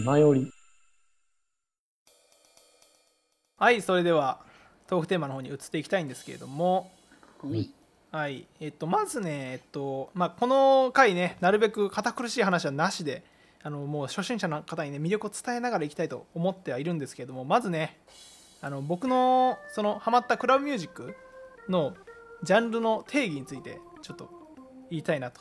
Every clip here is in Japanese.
暇より。はいそれではトークテーマの方に移っていきたいんですけれどもはい。はいえっとまずねえっとまあこの回ねなるべく堅苦しい話はなしであのもう初心者の方にね魅力を伝えながらいきたいと思ってはいるんですけれどもまずねあの僕のそのハマったクラブミュージックのジャンルの定義についてちょっと言いたいなと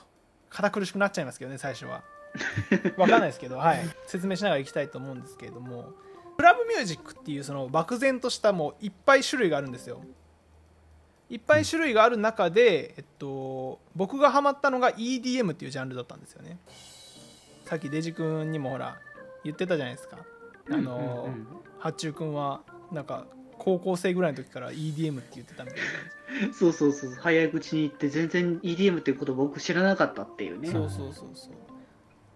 堅苦しくなっちゃいますけどね最初は わかんないですけど、はい、説明しながらいきたいと思うんですけれども。クラブミュージックっていうその漠然としたもういっぱい種類があるんですよ。いっぱい種類がある中で、えっと、僕がハマったのが EDM っていうジャンルだったんですよね。さっきデジ君にもほら言ってたじゃないですか。あの、うんうん八中君はなんか高校生ぐらいの時から EDM って言ってたみたいな うんそうそうそう。早い口に言って、全然 EDM っていうこと僕知らなかったっていうね。そうそうそうそう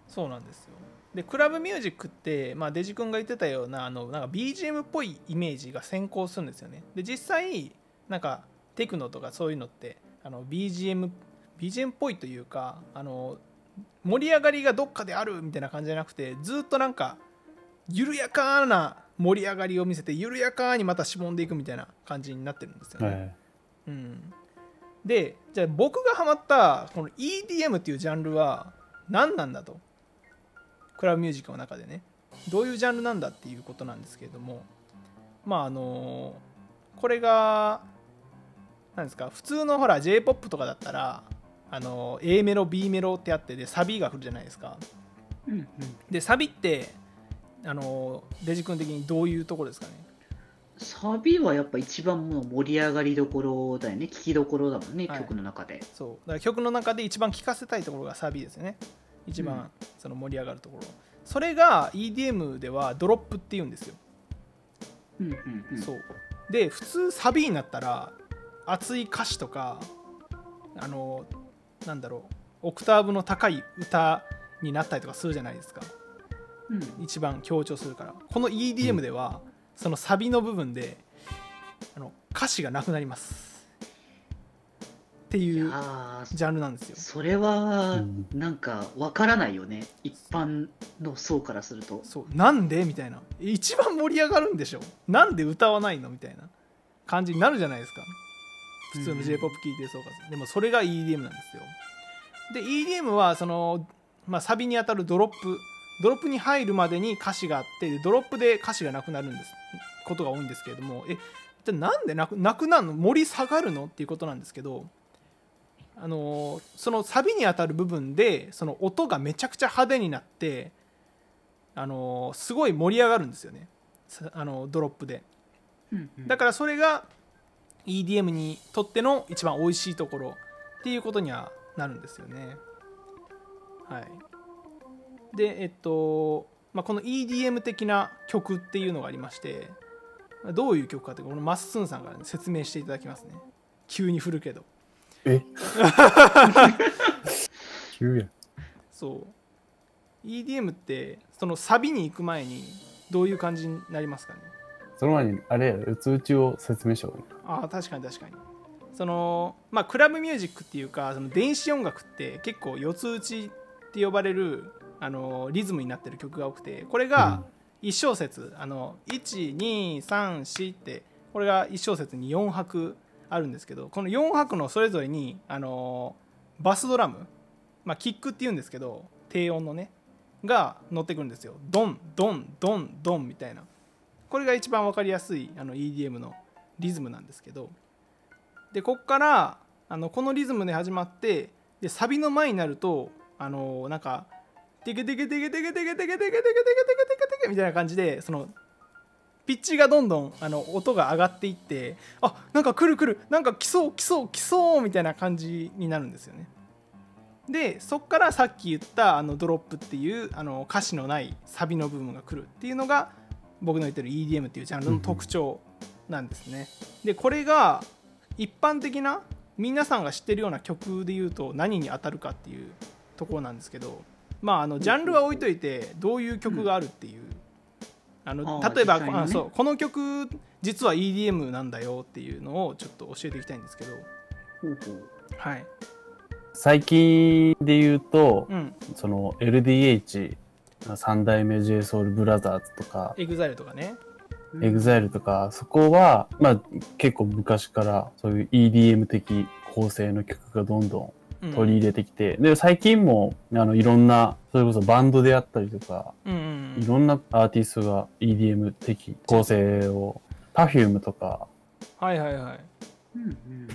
そうなんですよ。でクラブミュージックって、まあ、デジ君が言ってたようなあのなんか BGM っぽいイメージが先行するんですよね。で実際なんかテクノとかそういうのってあの BGM, BGM っぽいというかあの盛り上がりがどっかであるみたいな感じじゃなくてずっとなんか緩やかな盛り上がりを見せて緩やかにまたしぼんでいくみたいな感じになってるんですよね、はい。うん、でじゃあ僕がハマったこの EDM っていうジャンルは何なんだとクラブミュージックの中でねどういうジャンルなんだっていうことなんですけれどもまああのこれが何ですか普通のほら j p o p とかだったらあの A メロ B メロってあってでサビが来るじゃないですかうんうん。でサビってあのデジ君的にどういうところですかね？サビはやっぱ一番もう盛り上がりどころだよね。聞きどころだもんね、はい曲の中で。そうだから曲の中で一番聴かせたいところがサビですよね一うん。番その盛り上がるところ、それが EDM ではドロップって言うんですよ、うんうんうん。そう。で普通サビになったら熱い歌詞とかあのなんだろうオクターブの高い歌になったりとかするじゃないですか。うん。一番強調するから。この EDM では、そのサビの部分であの歌詞がなくなりますっていうああ、ジャンルなんですよ。それはうん。なんかわからないよね。一般の層からすると。そう。なんで？みたいな。一番盛り上がるんでしょ。なんで歌わないの？みたいな。感じになるじゃないですか。普通の j p o p 聴いてる総括でもそれが EDM なんですよ。で EDM はその、まあ、サビに当たるドロップ。ドロップに入るまでに歌詞があってでドロップで歌詞がなくなるんです。ことが多いんですけれども。えじゃあなんでなくなくなるの？盛り下がるの？っていうことなんですけどあのそのサビに当たる部分でその音がめちゃくちゃ派手になってあのすごい盛り上がるんですよね。さあのドロップで。うん。うん。だからそれが EDM にとっての一番美味しいところっていうことにはなるんですよね。はい。でえっと、まあ、この EDM 的な曲っていうのがありましてどういう曲かってこのまっすんさんから、ね、説明していただきますね。急に振るけどえ？急や。ん。そう。EDM ってそのサビに行く前にどういう感じになりますかね？その前に、あれやろ、うつうちを説明した方がいい。ああ確かに確かに。そのまあクラブミュージックっていうかその電子音楽って結構四つ打ちって呼ばれるあのリズムになってる曲が多くてこれが1小節、あの1234ってこれが1小節に4拍あるんですけどこの4拍のそれぞれにあのバスドラム、まあ、キックっていうんですけど低音のねが乗ってくるんですよ。ドンドンドンドンみたいな。これが一番分かりやすいあの EDM のリズムなんですけど。でこっからあのこのリズムで始まってでサビの前になるとあのなんかテケテケテケテケテケテケテケテケテケテケテケテケみたいな感じでそのピッチがどんどんあの音が上がっていってあなんか来る来るなんか来そう来そう来そうみたいな感じになるんですよね。でそっからさっき言ったあのドロップっていうあの歌詞のないサビの部分が来るっていうのが僕の言ってる EDM っていうジャンルの特徴なんですね。でこれが一般的な皆さんが知ってるような曲で言うと何に当たるかっていうところなんですけどまああのジャンルは置いといてどういう曲があるっていう、あの例えば、ね。あそうこの曲実は EDM なんだよっていうのをちょっと教えていきたいんですけど。ほうほうはい。最近で言うと、うん。その LDH 三代目 J SOUL BROTHERS とか、エグザイルとかね。EXILE とか、そこは、まあ結構昔からそういう EDM 的構成の曲がどんどうんん取り入れてきて、で、最近も、あの、いろんな、それこそバンドであったりとか、うんうんうん。いろんなアーティストが EDM 的構成を、Perfume とか、はいはいはい。うんうん。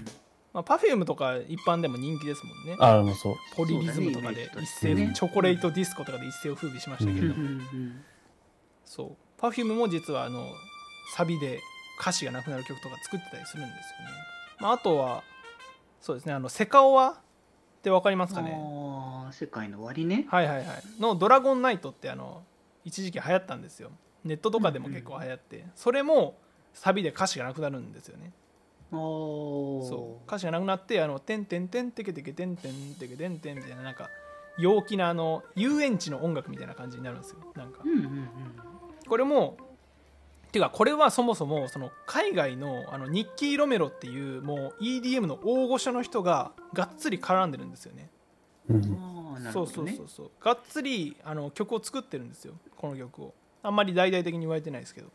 まあ、Perfume とか一般でも人気ですもんね。あの、そう。ポリリズムとかで一世、ね。チョコレートディスコとかで一世を風靡しましたけど、うんうんそう。Perfume も実はあのサビで歌詞がなくなる曲とか作ってたりするんですよね、まあ、あとはそうですねあのセカオワって分かりますかね？世界の終わりね。はいはいはい。の「ドラゴンナイト」ってあの一時期流行ったんですよ。ネットとかでも結構流行って、それもサビで歌詞がなくなるんですよね。そう。歌詞がなくなって「あのてんてんてんてけてけてんてんてけてんてん」みたいななんか陽気なあの遊園地の音楽みたいな感じになるんですよなんかうんうんうんこれもていうかこれはそもそもその海外のあのニッキー・ロメロっていうもう EDM の大御所の人ががっつり絡んでるんですよね。うん。そうそうそうそう。がっつりあの曲を作ってるんですよ。この曲を。あんまり大々的に言われてないですけど。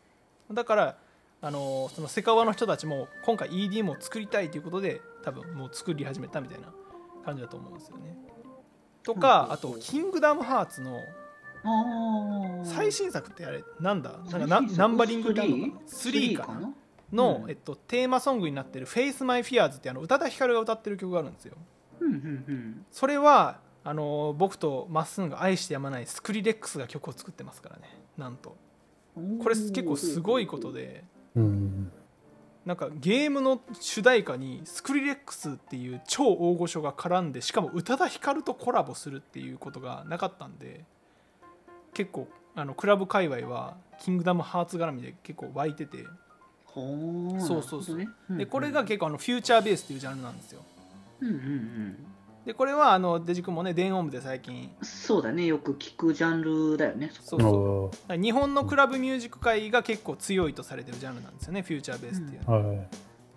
だからあのそのセカオワの人たちも今回 EDM を作りたいということで多分もう作り始めたみたいな感じだと思うんですよね。とかあと「キングダムハーツ」の最新作ってあれなんだ？なんかナンバリングなの？かな？ス ?3 かな？なの、うん。えっと、テーマソングになってる「Face My Fears」ってあの宇多田ヒカルが歌ってる曲があるんですよ。うんうんそれはあの僕とまっすんが愛してやまないスクリレックスが曲を作ってますからね。なんと。うんこれ結構すごいことで。うん。なんかゲームの主題歌にスクリレックスっていう超大御所が絡んでしかも宇多田ヒカルとコラボするっていうことがなかったんで結構あのクラブ界隈は「キングダムハーツ」絡みで結構湧いてて。そうそうそう。なるほどね。でこれが結構あのフューチャーベースっていうジャンルなんですよ。うんうんうん。でこれはあのデジ君もね電音部で最近。そうだね。よく聞くジャンルだよねそうそう。日本のクラブミュージック界が結構強いとされてるジャンルなんですよねフューチャーベースっていうのは、はい。っ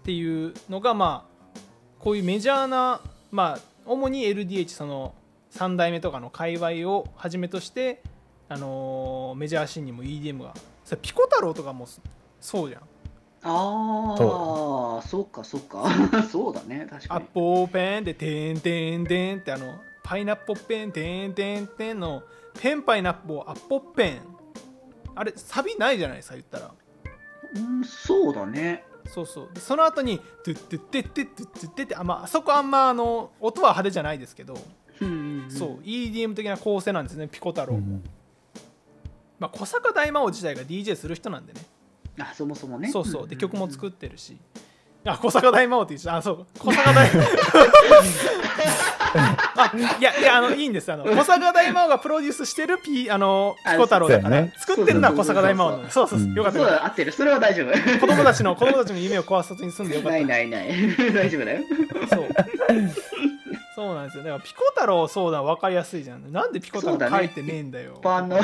ていうのがまあこういうメジャーなまあ主に LDH その3代目とかの界隈をはじめとして、あのーメジャーシーンにも EDM が。それピコ太郎とかもそうじゃん。あそあそうかそうか。そう だね確アッポーペンでてんてんてんってあのパイナッポッペンてんてんてんのペンパイナッポーアッポッペン。あれサビないじゃないですか言ったら。うんそうだね。そうそう。でその後に「トゥットゥッテッテットゥットゥッテッテ」あ,、まああそこあんまあの音は派手じゃないですけど、うんうんんそう EDM 的な構成なんですねピコ太郎、うんまあ、小坂大魔王自体が DJ する人なんでね。あそもそもね。そうそう。で曲も作っってるし、あ小坂大魔王って言ってたあそう。小坂大 あいやいやあのいいんです。あの小坂大魔王がプロデュースしてるピあのピコ太郎だから、ね。作ってるのは小坂大魔王なの。そうそうそう。うん。よかったそう合ってる。それは大丈夫。た子供たちの子供たちの夢を壊さずに済んでよかった。ないないない。大丈夫だよ。そうそうなんですよ。だからピコ太郎そうだ分かりやすいじゃん。なんでピコ太郎書いてねえんだよ。一般の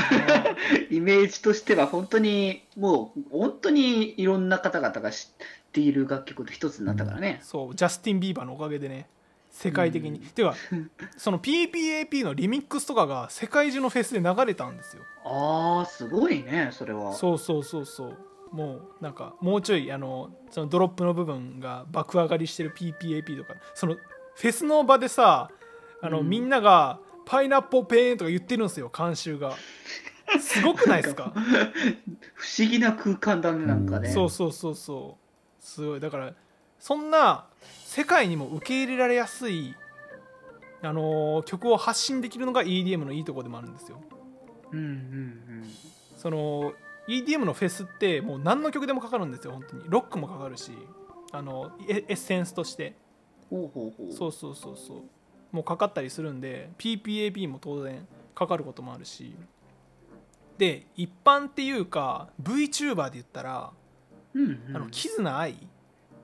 イメージとしては本当にもう本当にいろんな方々が知っている楽曲の一つになったからね、そう。ジャスティン・ビーバーのおかげでね。世界的に、うん。ていうかその PPAP のリミックスとかが世界中のフェスで流れたんですよ。ああすごいねそれは。そうそうそうそう。もうなんかもうちょいあのそのドロップの部分が爆上がりしてる PPAP とかそのフェスの場でさあの、うん。みんなが「パイナッポーペーン」とか言ってるんですよ監修が。すごくないですか？不思議な空間だねなんかね、そうそうそうそう。すごい。だからそんな世界にも受け入れられやすい、あのー曲を発信できるのが EDM のいいところでもあるんですよ。うんうんその EDM のフェスってもう何の曲でもかかるんですよ本当に。ロックもかかるしあのエエッセンスとして。うんほうほうほう。そうそうそうそう。もうかかったりするんで PPAP も当然かかることもあるし。で一般っていうか VTuber で言ったら、うんうん。あのキズナアイ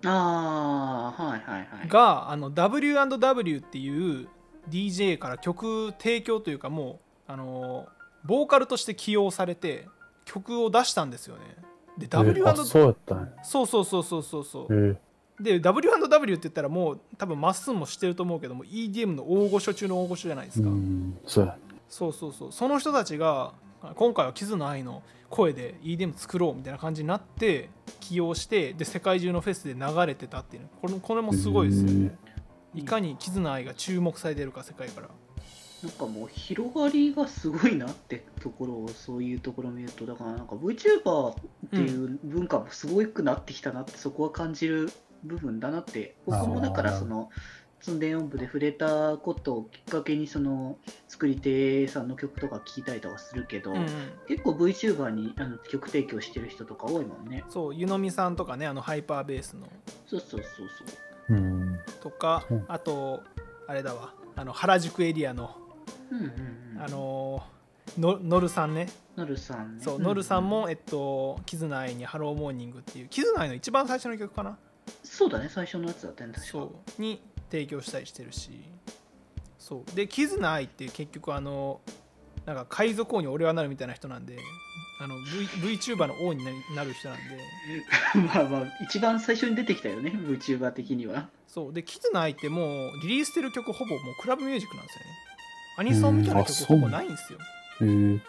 ああはいはいはい。があの W&W っていう DJ から曲提供というかもうあのボーカルとして起用されて曲を出したんですよね。でえ W&W あそうやったね。そうそうそうそうそうそう。えで W&W って言ったらもう多分まっすんも知ってると思うけども EDM の大御所中の大御所じゃないですうか、ん、そうや。そうそうそう。その人たちが今回はキズの愛の。声で EDM 作ろうみたいな感じになって起用してで世界中のフェスで流れてたっていう。これこれもすごいですよね。いかにキズの愛が注目されてるか世界から。なんかもう広がりがすごいなってところをそういうところを見ると。だからなんか VTuber っていう文化もすごくなってきたなってそこは感じる部分だなって僕もだからその積んで音部で触れたことをきっかけにその作り手さんの曲とか聴いたりとかするけど、うんうん。結構 VTuber にあの曲提供してる人とか多いもんね。そう湯飲みさんとかねあのハイパーベースの。そうそうそうそう。うん。とかうん。あとあれだわ。あの原宿エリアの。うんうんうん。あのの Nor さんね。 Nor さんね。そう、 Nor さんも、えっと、キズナアイにハローモーニングっていう、キズナアイの一番最初の曲かなそうだね最初のやつだったね確かそう、に提供したりしてるし、そう。で、キズナアイって結局、あの、なんか海賊王に俺はなるみたいな人なんで、あの、v、VTuber の王になる人なんで、まあまあ一番最初に出てきたよね VTuber 的にはそう。で、キズナアイってもう、リリースしてる曲ほぼもうクラブミュージックなんですよね。アニソンみたいな曲ほぼないんですよ。へえ。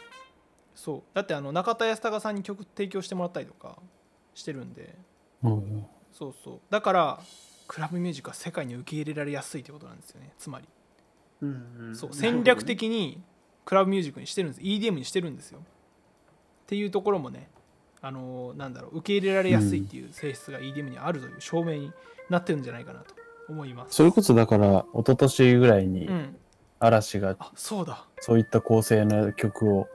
そう。だって、あの、中田康隆さんに曲提供してもらったりとかしてるんで、うんそうそう。だからクラブミュージックは世界に受け入れられやすいってことなんですよね。つまり、うんうん。そう。戦略的にクラブミュージックにしてるんです。EDM にしてるんですよ。っていうところもねあのーなんだろう。受け入れられやすいっていう性質が EDM にあるという証明になってるんじゃないかなと思います。それこそだから、一昨年ぐらいにうん。嵐があそうだ。そういった構成の曲を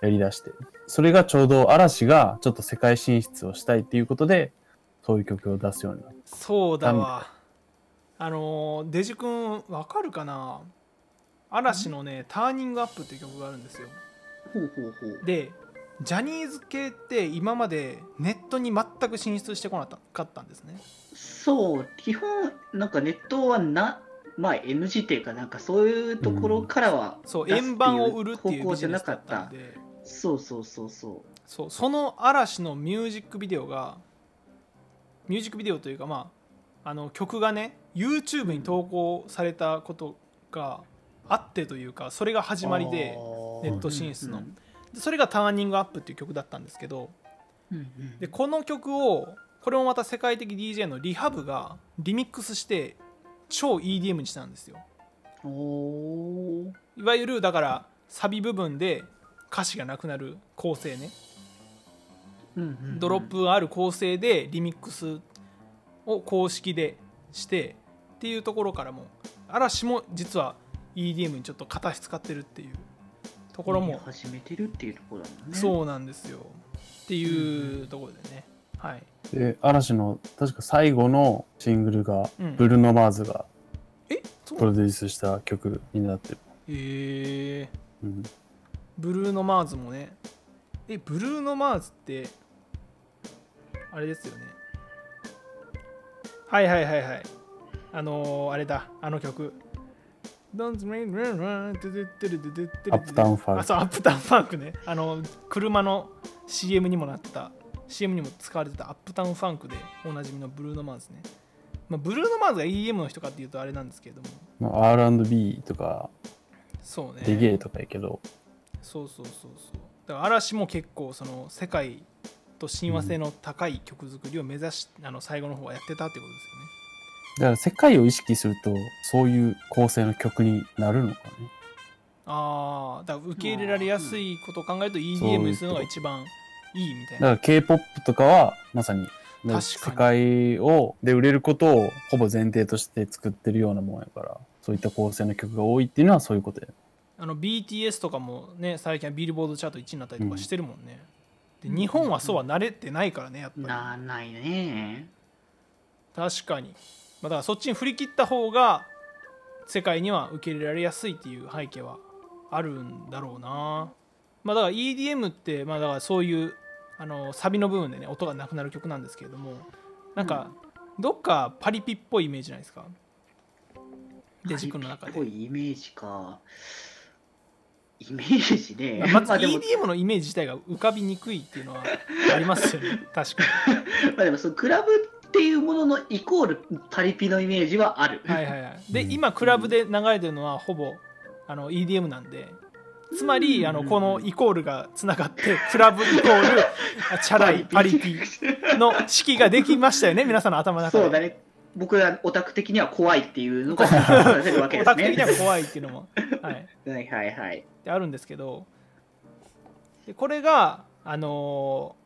やり出して、それがちょうど嵐がちょっと世界進出をしたいっていうことで、そういう曲を出すようになった。そうだわ。あのーデジ君わかるかな？嵐のね「ターニングアップ」っていう曲があるんですよ。ほうほうほう。でジャニーズ系って今までネットに全く進出してこなかったんですね。そう基本なんかネットはなまあ NG っていうかなんかそういうところからはそう出すって円盤を売るっていう方向じゃなかったそうそうそうそそうその嵐のミュージックビデオがミュージックビデオというかまああの曲がね YouTube に投稿されたことがあってというかそれがう始まりでネット進出の。うんでそれが「ターニングアップ」っていう曲だったんですけどうんうんでこの曲をこれもまた世界的 DJ のリハブがリミックスして超 EDM にしたんですよ。いわゆるだからサビ部分で歌詞がなくなる構成ね。うんうんうんドロップがある構成でリミックスを公式でしてっていうところからも嵐も実は EDM にちょっと片足使ってるっていうところも始めてるっていうところだもんね。そうなんですよ。っていうところでね。はい。で、嵐の確か最後のシングルが、うんブルーノ・マーズがプロデュースした曲になってる。え。ー、うん、ブルーノ・マーズもね。えブルーノ・マーズってあれですよね。はいはいはいはい。あのー、あれだ。あの曲。アップタウンファンク。あそうアップタウンファンクね。あの車の CM にもなった。CM にも使われてたアップタウンファンクでおなじみのブルーノ・マーズね、まあ、ブルーノ・マーズが EDM の人かっていうとあれなんですけれども。まあ、R&B とか、そうね。レゲエとかやけど、そうそうそうそう。だから嵐も結構その世界と親和性の高い曲作りを目指し、あの最後の方はやってたってことですよねだから世界を意識すると、そういう構成の曲になるのかね。ああだから受け入れられやすいことを考えると EDM にするのが一番いいみたいなだから K-POP とかは、まさに、世界を、で売れることをほぼ前提として作ってるようなもんやから、そういった構成の曲が多いっていうのはそういうことや。あの BTS とかもね最近はビルボードチャート1位になったりとかしてるもんね、で日本はそうは慣れてないからねやっぱり。なないね。確かに、まあ、だからそっちに振り切った方が世界には受け入れられやすいっていう背景はあるんだろうな。まあだから EDM ってまあだからそういうあのサビの部分でね音がなくなる曲なんですけれどもなんかどっかパリピっぽいイメージないですか。デジ君の中パリピっぽで、いイメージかイメージね。まあ、まず EDM のイメージ自体が浮かびにくいっていうのはありますよね。確かまあでもそのクラブっていうもののイコールパリピのイメージはある。にはいはいはい。でうん。今クラブで流れてるのはほぼあの EDM なんで。つまりあうん。のこのイコールがつながってクラブイコールあ チャラいパリピ。の式ができましたよね。皆さんの頭の中で。そうだね。僕らオタク的には怖いっていうのが 出せるわけオですね。タク的には怖いっていうのも、はい、はいはいはい。であるんですけどでこれがあのー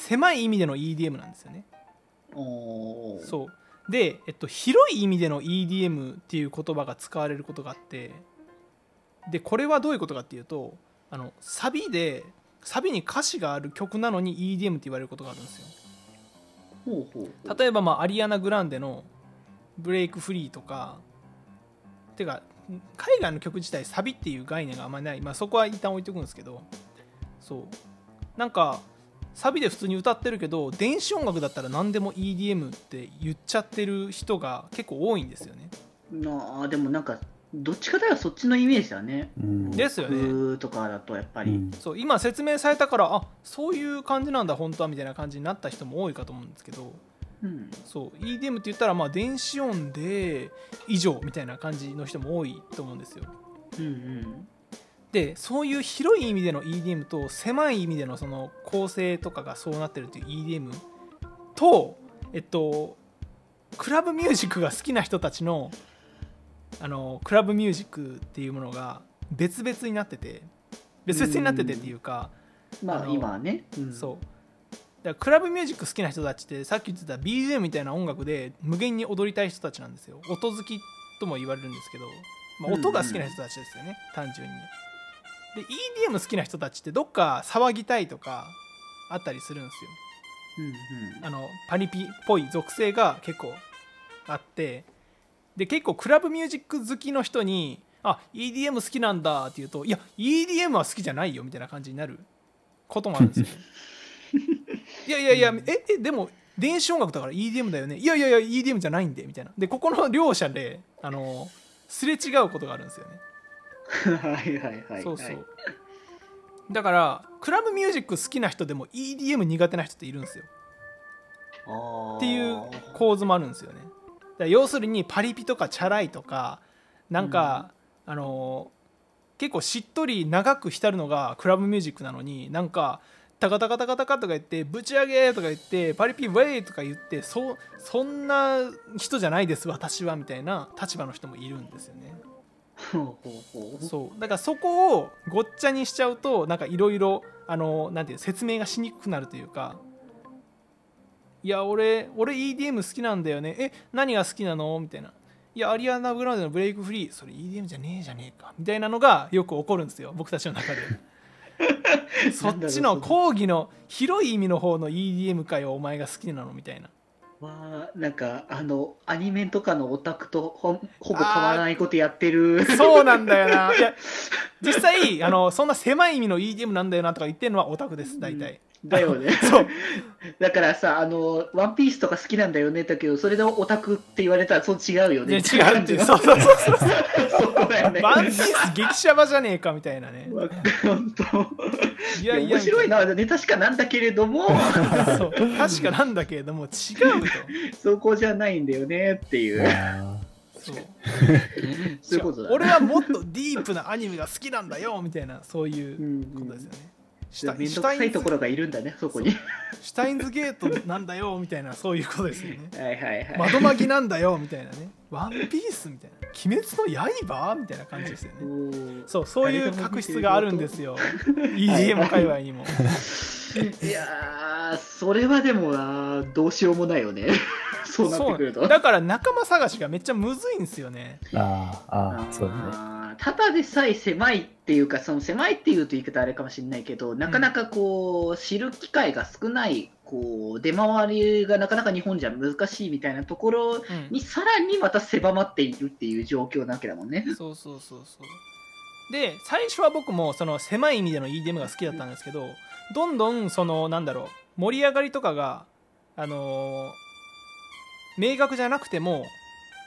狭い意味での EDM なんですよね。そう。で、えっと、広い意味での EDM っていう言葉が使われることがあってでこれはどういうことかっていうとあのサビでサビに歌詞がある曲なのに EDM って言われることがあるんですよ。ほうほうほう。例えば、まあ、アリアナ・グランデの「ブレイクフリー」とかてか海外の曲自体サビっていう概念があんまりない、まあ、そこは一旦置いておくんですけど。そう。なんかサビで普通に歌ってるけど電子音楽だったら何でも EDM って言っちゃってる人が結構多いんですよね。なあでもなんかどっちかというとそっちのイメージだね。うん。ですよね僕とかだとやっぱり。うん。そう今説明されたからあそういう感じなんだ本当はみたいな感じになった人も多いかと思うんですけどうん。そう。EDM って言ったらまあ電子音で以上みたいな感じの人も多いと思うんですよ。うんうん。でそういう広い意味での EDM と狭い意味でのその構成とかがそうなってるっていう EDM とえっとクラブミュージックが好きな人たちのあのクラブミュージックっていうものが別々になってて別々になっててっていうかまああの今はね。うん。そうだからクラブミュージック好きな人たちってさっき言ってた BGM みたいな音楽で無限に踊りたい人たちなんですよ。音好きとも言われるんですけど、まあ、音が好きな人たちですよね、単純に。で EDM 好きな人たちってどっか騒ぎたいとかあったりするんですよ。うんうん。あのパリピっぽい属性が結構あって。で結構クラブミュージック好きの人に「あ EDM 好きなんだ」って言うと「いや EDM は好きじゃないよ」みたいな感じになることもあるんですよ いやいやいやええでも電子音楽だから EDM だよね。いやいやいや EDM じゃないんでみたいな。でここの両者であのすれ違うことがあるんですよね。はいはいはい。そうそう、はいだからクラブミュージック好きな人でも EDM 苦手な人っているんですよ。っていう構図もあるんですよね。要するにパリピとかチャラいとかなんか、あの結構しっとり長く浸るのがクラブミュージックなのになんかタカタカタカタカとか言ってぶち上げとか言ってパリピウェイとか言ってそそんな人じゃないです私はみたいな立場の人もいるんですよね。そう。だからそこをごっちゃにしちゃうとなんかいろいろあのなんていう説明がしにくくなるというかいや俺俺 EDM 好きなんだよね。え何が好きなの？みたいな。いやアリアナ・グランデのブレイクフリー。それ EDM じゃねえじゃねえか。みたいなのがよく起こるんですよ僕たちの中で そっちの講義の広い意味の方の EDM かよお前が好きなのみたいな。わあなんかあのアニメとかのオタクとほんほぼ変わらないことやってる。そうなんだよな。いや実際あのそんな狭い意味の EDM なんだよなとか言ってるのはオタクです大体、だよね。そう。だからさあの「ワンピースとか好きなんだよねだけどそれでオタクって言われたらそう違うよねね違うっていう。そうそうそうそうそうだよね。ワンピース激シャバじゃねえかみたいなね。わ本当。いやいや。面白いなネタしかなんだけれども。そう。確かなんだけれども違うと。そこじゃないんだよねっていう。あそう。そういうことだ、俺はもっとディープなアニメが好きなんだよみたいなそういううんことですよね、シュタめんどくさいところがいるんだねそこに。シュタインズゲートなんだよみたいなそういうことですよね。はいはいはい、窓巻きなんだよみたいなね。ワンピースみたいな。鬼滅の刃みたいな感じですよね。そうそういう確執があるんですよ。EDM 界隈にも。いやーそれはでもなどうしようもないよね。そうなってくると。だから仲間探しがめっちゃむずいんですよね。ーあーあーそうだねただでさえ狭いっていうかその狭いっていうと言い方あれかもしれないけどなかなかこう知る機会が少ないこう出回りがなかなか日本じゃ難しいみたいなところうん。にさらにまた狭まっているっていう状況なわけだもんね。そうそうそうそう。で最初は僕もその狭い意味での EDM が好きだったんですけどどんどんそのなんだろう盛り上がりとかがあのー明確じゃなくても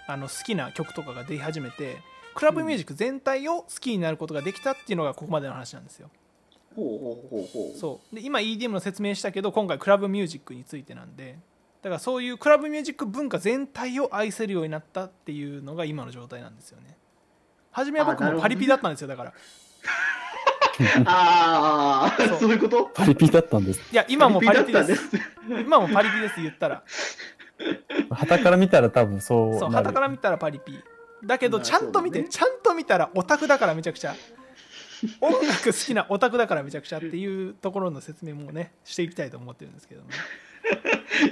あの好きな曲とかが出始めてクラブミュージック全体を好きになることができたっていうのがここまでの話なんですよ。ほうほうほうほう。そう。で今 EDM の説明したけど今回クラブミュージックについてなんで。だからそういうクラブミュージック文化全体を愛せるようになったっていうのが今の状態なんですよね。初めは僕もパリピだったんですよだから。ああ、そう。そういうこと？パリピだったんです。いや今もパリピでだったんです。す。今もパリピです言ったら。旗から見たら多分そうそうなる。旗から見たらパリピだけどまあちゃんと見て、ねちゃんと見たらオタクだからめちゃくちゃ。音楽好きなオタクだからめちゃくちゃっていうところの説明もねしていきたいと思ってるんですけども。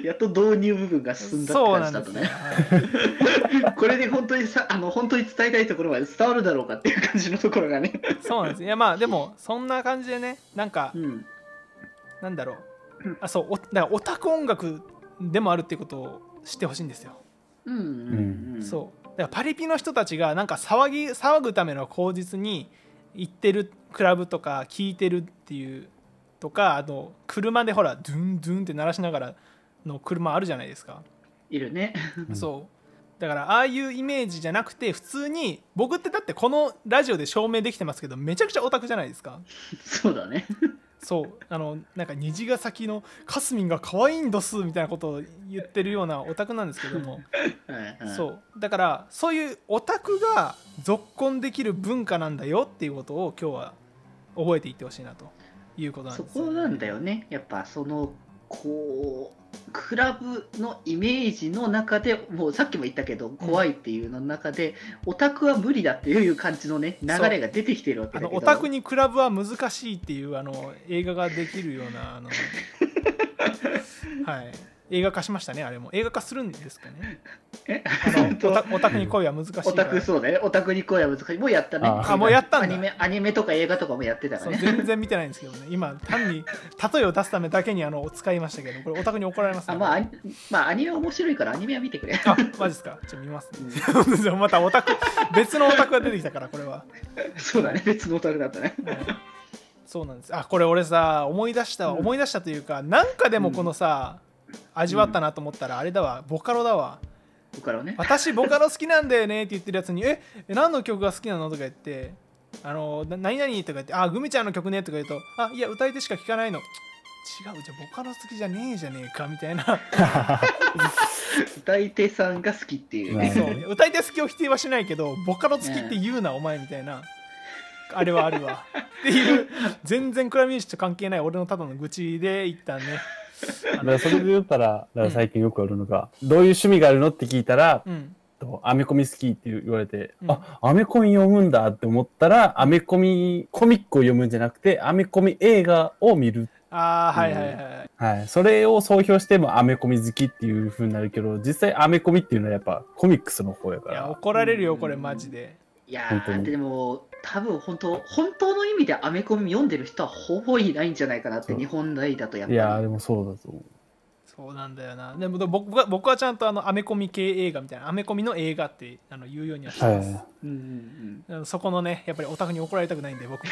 やっと導入部分が進んだって感じだとね。はい。これで本当にさ、あの、本当に伝えたいところまで伝わるだろうかっていう感じのところがね。そうなんです。いやまあでもそんな感じでねなんかうん。なんだろう。あそうおだオタク音楽でもあるっていうことを知ってほしいんですよ、うんうんうん。そうだからパリピの人たちがなんか騒ぎ騒ぐための口実に行ってるクラブとか聴いてるっていうとかあの車でほらドゥンドゥンって鳴らしながらの車あるじゃないですか、いるね。うんそうだからああいうイメージじゃなくて普通に僕ってだってこのラジオで証明できてますけどめちゃくちゃオタクじゃないですかそうだね。そうあのなんか虹ヶ崎のかすみんが可愛いんどすみたいなことを言ってるようなオタクなんですけども。はいはい。そう。だからそういうオタクが続婚できる文化なんだよっていうことを今日は覚えていってほしいなということなんそですよこなんだよね。やっぱその、こう、クラブのイメージの中で、もうさっきも言ったけど、怖いっていうの中で、オタクは無理だっていう感じのね、流れが出てきてるわけだけど。あのオタクにクラブは難しいっていうあの映画ができるようなあの はい映画化しましたねあれも映画化するんですかねえあの オタクに恋は難しいオタクそうだね。オタクに声は難しい。もうやったね。ああもうやったんだアニメアニメとか映画とかもやってたからね。全然見てないんですけどね今単に例えを出すためだけにあの使いましたけどこれオタクに怒られますねあまあ、まあ、アニメ面白いからアニメは見てくれ。あマジですかちょっと見ます、ね、またオタク別のオタクが出てきたからこれは、そうだね。別のオタクだったね。はいそうなんですあこれ俺さ思い出した思い出したというかなんかでもこのさ、味わったなと思ったらあれだわボカロだわここからね。私ボカロ好きなんだよねって言ってるやつに「え何の曲が好きなの?」とか言って「あのな何々?」とか言って「あグミちゃんの曲ね」とか言うと「あいや歌い手しか聴かないの」違うじゃあボカロ好きじゃねえじゃねえかみたいな歌い手さんが好きっていうね。そう歌い手好きを否定はしないけどボカロ好きって言うな、お前みたいなあれはあるわっていう全然クラミュージックと関係ない俺のただの愚痴で一旦ね だからそれで言ったら、だから最近よくあるのが、どういう趣味があるのって聞いたら、うんとアメコミ好きって言われて、うんあ、アメコミ読むんだって思ったら、アメコミ、コミックを読むんじゃなくて、アメコミ映画を見る。ああはいはいはいはい。それを総評してもアメコミ好きっていう風になるけど、実際アメコミっていうのはやっぱコミックスの方やかいやら。怒られるよこれマジでいや本当に。ーでも多分本当本当の意味でアメコミ読んでる人はほぼいないんじゃないかなって日本内だとやっぱり。いやーでもそうだと思う。そうなんだよな。でも僕は僕はちゃんとあのアメコミ系映画みたいなアメコミの映画ってあの言うようにはしてます、はい。うんうんあのそこのねやっぱりオタクに怒られたくないんで僕。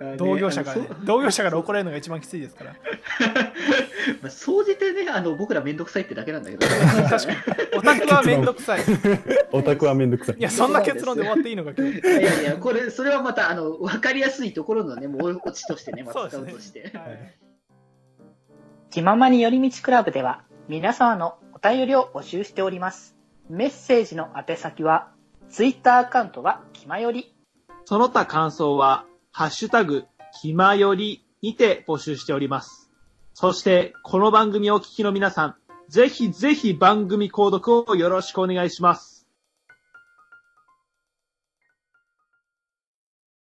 うん同業者からねあのそ同業者から怒られるのが一番きついですから まあ総じてねあの僕らめんどくさいってだけなんだけど。確かに。オタクはめんどくさい。オタクはめんどくさい。いやそんな結論で終わっていいのか今日。いやいやこれそれはまたあの分かりやすいところのねもう落ちとしてねまた使そうとして。はい。気ままに寄り道クラブでは皆様のお便りを募集しております。メッセージの宛先は、ツイッターアカウントは気まより、その他感想は、ハッシュタグ、気まよりにて募集しております。そして、この番組をお聞きの皆さん、ぜひぜひ番組購読をよろしくお願いします。